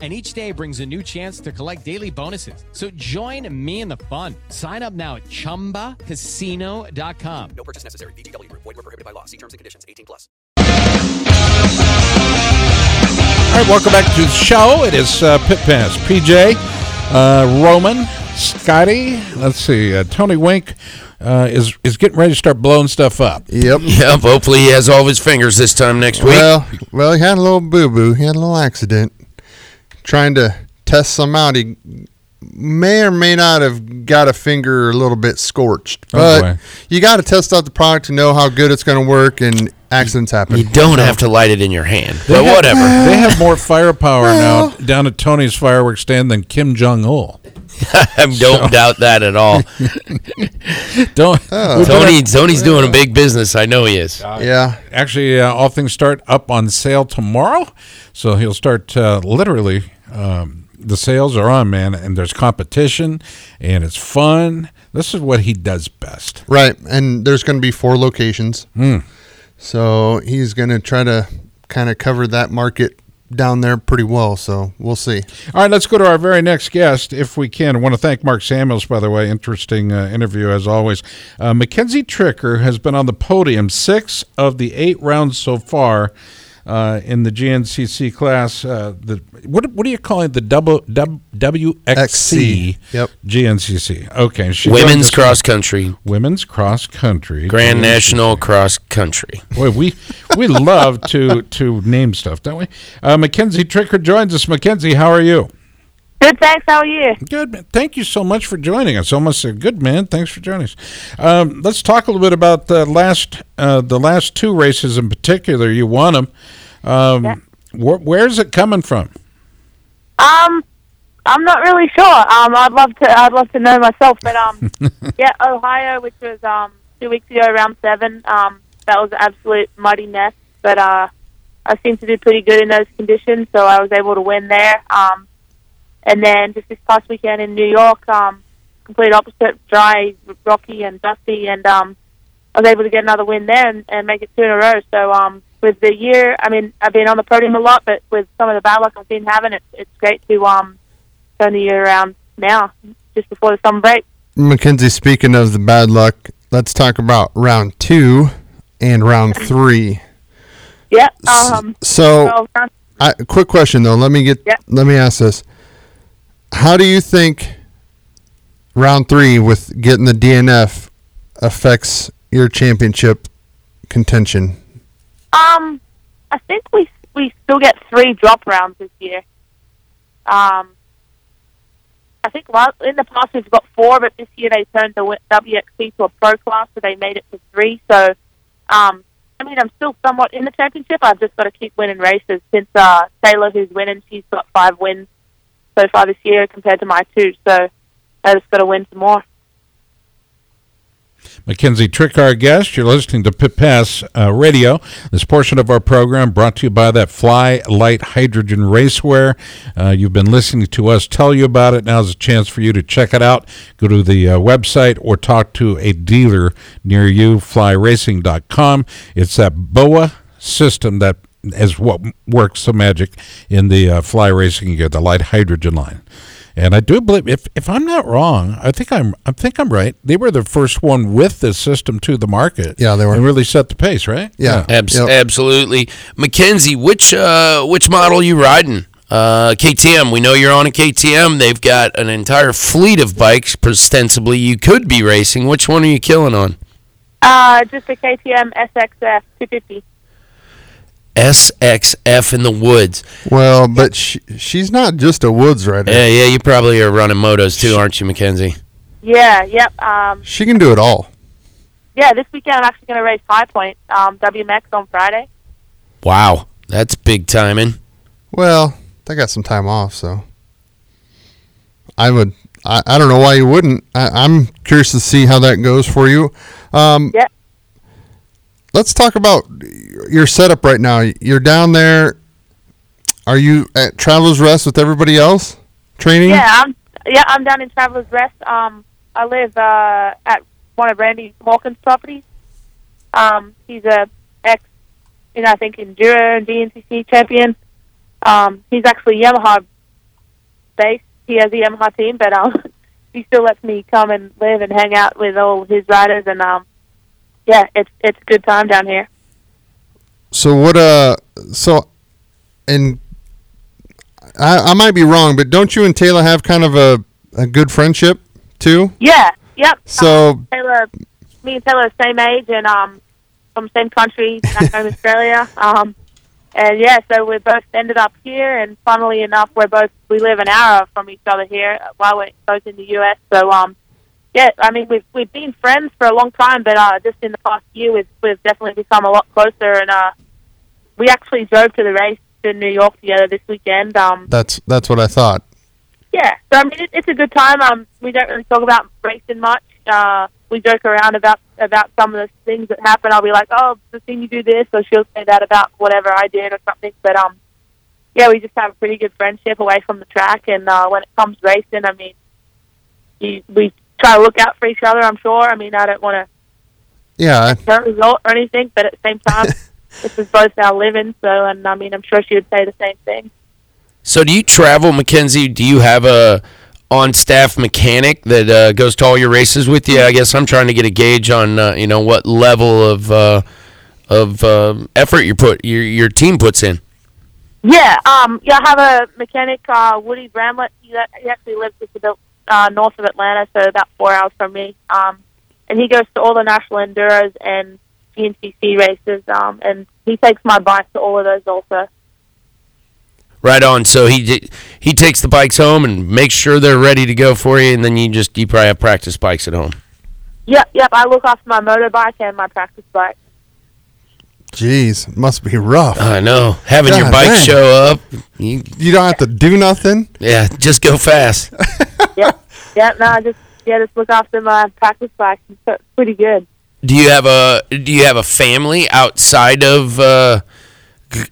And each day brings a new chance to collect daily bonuses. So join me in the fun. Sign up now at chumbacasino.com. No purchase necessary. VGW Group. Void were prohibited by law. See terms and conditions. 18 plus. All right, welcome back to the show. It is uh, Pit Pass. PJ, uh, Roman, Scotty. Let's see. Uh, Tony Wink uh, is is getting ready to start blowing stuff up. Yep. Yep. Hopefully he has all of his fingers this time next week. Well, well, he had a little boo boo. He had a little accident. Trying to test some out. He may or may not have got a finger a little bit scorched. Oh, But boy. you got to test out the product to know how good it's going to work, and accidents happen. you don't have to light it in your hand, They but have- whatever. They have more firepower now down at Tony's fireworks stand than Kim Jong Il. I don't doubt that at all. Don't. Oh. Tony, Tony's doing a big business. I know he is. Yeah. Actually, uh, all things start up on sale tomorrow, so he'll start uh, literally. Um, the sales are on, man, and there's competition, and it's fun. This is what he does best. Right. And there's going to be four locations. Hmm. So he's going to try to kind of cover that market down there pretty well. So we'll see. All right, let's go to our very next guest, if we can. I want to thank Mark Samuels, by the way. Interesting uh, interview, as always. Uh, Mackenzie Tricker has been on the podium six of the eight rounds so far uh, in the GNCC class. Uh, the what, what do you call it? The double, dub, WXC XC. Yep. GNCC. Okay. she Women's joined us- cross country, Women's cross country. Grand GNCC. National cross country. Boy, we we love to to name stuff, don't we? Uh, Mackenzie Tricker joins us. Mackenzie, how are you? Good, thanks. How are you? Good. Thank you so much for joining us. Almost a good man. Thanks for joining us. Um, let's talk a little bit about the last uh, the last two races in particular. You won them. Um, Yeah. wh- where's it coming from? Um, I'm not really sure. Um, I'd love to. I'd love to know myself, but um, yeah, Ohio, which was um two weeks ago, round seven. Um, that was an absolute muddy mess, but uh, I seemed to do pretty good in those conditions, so I was able to win there. Um, and then just this past weekend in New York, um, complete opposite, dry, rocky, and dusty, and um, I was able to get another win there and, and make it two in a row. So um, with the year, I mean, I've been on the podium a lot, but with some of the bad luck I've been having, it's it's great to um, turn the year around now, just before the summer break. Mackenzie, speaking of the bad luck, let's talk about round two and round three. Yeah. Um, So, so round- I, quick question though. Let me get. Yeah. Let me ask this. How do you think round three with getting the DNF affects your championship contention? Um, I think we we still get three drop rounds this year. Um, I think in the past we've got four, but this year they turned the WXC to a pro class, so they made it to three. So, um, I mean, I'm still somewhat in the championship. I've just got to keep winning races. Since uh, Tayla, who's winning, she's got five wins so far this year compared to my two. So, I just got to win some more. Mackenzie Trick, our guest. You're listening to Pit Pass uh, Radio. This portion of our program brought to you by that Fly Lite Hydrogen Racewear. Uh, you've been listening to us tell you about it. Now's a chance for you to check it out. Go to the uh, website or talk to a dealer near you, flyracing.com. It's that BOA system that is what works the magic in the uh, fly racing gear, the Lite Hydrogen line. And I do believe, if if I'm not wrong, I think I'm I think I'm right. They were the first one with this system to the market. Yeah, they were. and really set the pace, right? Yeah. Abs- Yep. Absolutely, Mackenzie. Which uh, which model are you riding? Uh, KTM. We know you're on a KTM. They've got an entire fleet of bikes. Ostensibly, you could be racing. Which one are you killing on? Uh, just a KTM SXF 250. SXF in the woods. Well, but she, she's not just a woods rider. Yeah, yeah. You probably are running motos too, aren't you, Mackenzie? Yeah, yep. Um, She can do it all. yeah, this weekend I'm actually going to race High Point, um, WMX on Friday. Wow, that's big timing. Well, they got some time off, so I would. I, I don't know why you wouldn't. I, I'm curious to see how that goes for you. Um, Yeah. Let's talk about your setup right now? You're down there. Are you at Travelers Rest with everybody else training? Yeah, I'm yeah I'm down in Travelers Rest. Um, I live uh, at one of Randy Hawkins' properties. Um, he's a ex, you know, I think enduro and GNCC champion. Um, he's actually Yamaha based. He has a Yamaha team, but um, he still lets me come and live and hang out with all his riders, and um, yeah, it's it's a good time down here. So what? Uh, so, and I, I might be wrong, but don't you and Tayla have kind of a a good friendship too? Yeah, yep. So Tayla, me and Tayla are the same age and um, from the same country, back home Australia. Um, and yeah, so we both ended up here, and funnily enough, we're both we live an hour from each other here while we're both in the U.S. So um, yeah, I mean we've we've been friends for a long time, but uh, just in the past year, we've we've definitely become a lot closer, and uh, we actually drove to the race in New York together this weekend. Um, that's that's what I thought. yeah, so I mean it, it's a good time. Um, we don't really talk about racing much. Uh, we joke around about about some of the things that happen. I'll be like, "Oh, the thing you do this," or she'll say that about whatever I did or something. But um, yeah, we just have a pretty good friendship away from the track. And uh, when it comes racing, I mean, you, we try to look out for each other. I'm sure. I mean, I don't want to Yeah, to hurt result or anything, but at the same time, this is both our living. So, and I mean, I'm sure she would say the same thing. So do you travel, Mackenzie? Do you have a on staff mechanic that uh, goes to all your races with you? I guess I'm trying to get a gauge on uh, you know what level of uh, of um effort you put your your team puts in. Yeah, um, yeah, I have a mechanic, uh, Woody Bramlett. He, he actually lives just about uh, north of Atlanta, so about four hours from me. Um, and he goes to all the national enduros and GNCC races, um, and he takes my bike to all of those also. Right on. So he he takes the bikes home and makes sure they're ready to go for you, and then you just you probably have practice bikes at home. Yep, yep. I look after my motorbike and my practice bike. jeez, must be rough. I know having your bike dang. show up. You, you don't have to do nothing. yeah, just go fast. yep. No, I just yeah, just look after my practice bike. It's pretty good. Do you have a Do you have a family outside of? Uh,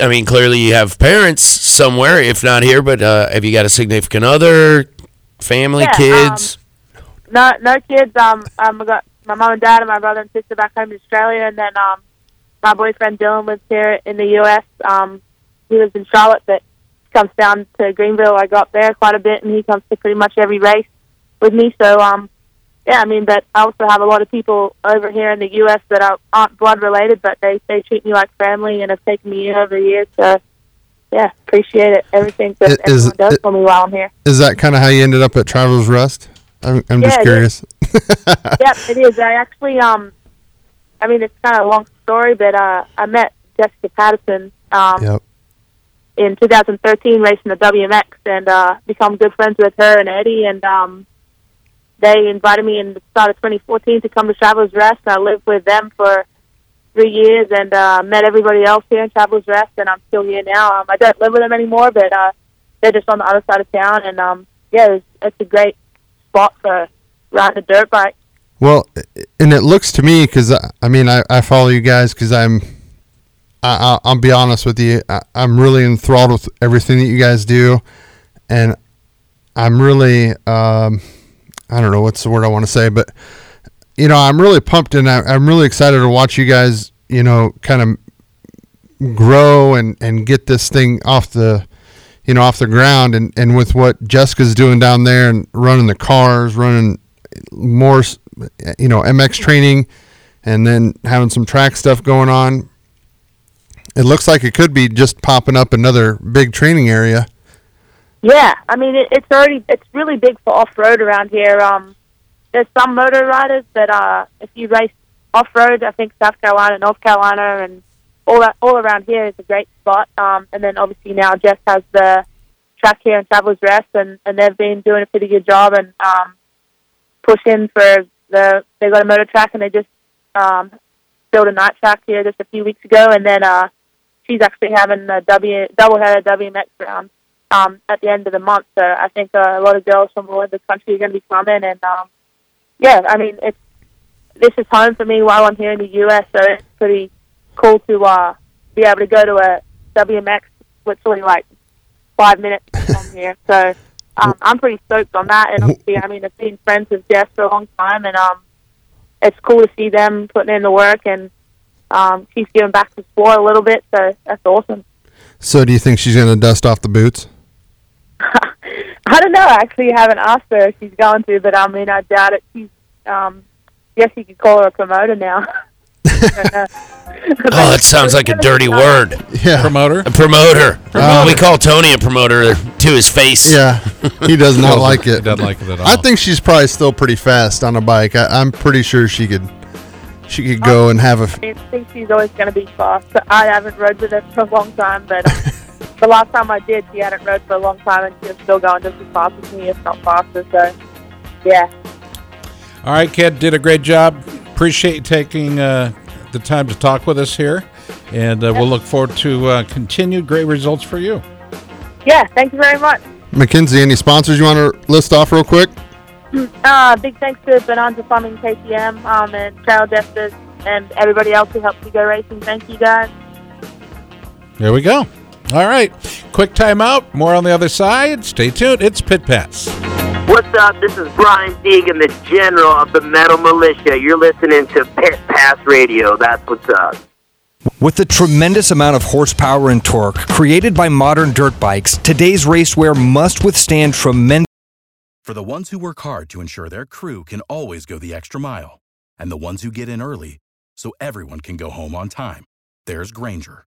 I mean, clearly you have parents somewhere, if not here. But uh, have you got a significant other, family, Yeah, kids? No, no kids. Um, um, I got my mom and dad and my brother and sister back home in Australia, and then um, my boyfriend Dylan lives here in the U.S. Um, he lives in Charlotte, but comes down to Greenville. I go up there quite a bit, and he comes to pretty much every race with me. So, um, yeah, I mean, but I also have a lot of people over here in the U.S. that are, aren't blood related, but they they treat me like family and have taken me in over the years. So, yeah, appreciate it. Everything that Is- everyone does for me while I'm here. Is that kind of how you ended up at Travelers Rest? I'm, I'm just Yeah, it curious. yep, it is. I actually, um, I mean, it's kind of a long story, but uh, I met Jessica Patterson um, Yep. in 2013 racing the WMX and uh, become good friends with her and Eddie. And um, they invited me in the start of 2014 to come to Travelers Rest. And I lived with them for three years and uh, met everybody else here in Travelers Rest. And I'm still here now. Um, I don't live with them anymore, but uh, they're just on the other side of town. And um, yeah, it's, it's a great spot for riding a dirt bike. Well, and it looks to me because I mean I, I follow you guys because I'm I, I, I'll be honest with you I, I'm really enthralled with everything that you guys do, and I'm really um, I don't know what's the word I want to say, but you know I'm really pumped and I, I'm really excited to watch you guys you know kind of grow and and get this thing off the you know off the ground and and with what Jessica's doing down there and running the cars running more you know MX training and then having some track stuff going on. It looks like it could be just popping up another big training area Yeah, I mean it, it's already it's really big for off road around here. Um, there's some motor riders that uh, if you race off road, I think South Carolina, North Carolina, and all that all around here is a great spot. Um, and then obviously now Jess has the track here in Travelers Rest, and and they've been doing a pretty good job and um, pushing for the they got a motor track and they just um, built a night track here just a few weeks ago, and then uh, she's actually having a W doubleheader WMX round um, at the end of the month. So I think uh, a lot of girls from all over the country are going to be coming, and um, yeah, I mean it's this is home for me while I'm here in the U.S. So it's pretty cool to uh, be able to go to a WMX literally like five minutes from here. So um, I'm pretty stoked on that. And obviously, I mean, I've been friends with Jess for a long time, and um, it's cool to see them putting in the work and um, she's giving back to the sport a little bit. So that's awesome. So do you think she's going to dust off the boots? I don't know. I actually haven't asked her if she's going to, but I mean, I doubt it. She's, um, guess you could call her a promoter now. Oh, that sounds like a dirty word. Yeah. Promoter? A promoter. we call Tony a promoter to his face. Yeah, he does not like He it. doesn't like it at all. I think she's probably still pretty fast on a bike. I, I'm pretty sure she could she could go and have a. f- I think she's always going to be fast. But I haven't rode with her for a long time, but um, the last time I did, she hadn't rode for a long time, and she was still going just as fast as me, if not faster. So, yeah. All right, kid, did a great job. Appreciate you taking uh, the time to talk with us here, and uh, we'll look forward to uh, continued great results for you. Yeah, thank you very much. Mackenzie, any sponsors you want to list off real quick? Uh, big thanks to Bonanza Farming KTM um, and Trail Jesters and everybody else who helped me go racing. Thank you, guys. There we go. All right, quick timeout. More on the other side. Stay tuned. It's Pit Pass. What's up? This is Brian Deegan, the general of the Metal Mulisha. You're listening to Pit Pass Radio. That's what's up. With the tremendous amount of horsepower and torque created by modern dirt bikes, today's racewear must withstand tremendous. For the ones who work hard to ensure their crew can always go the extra mile, and the ones who get in early so everyone can go home on time, there's Grainger,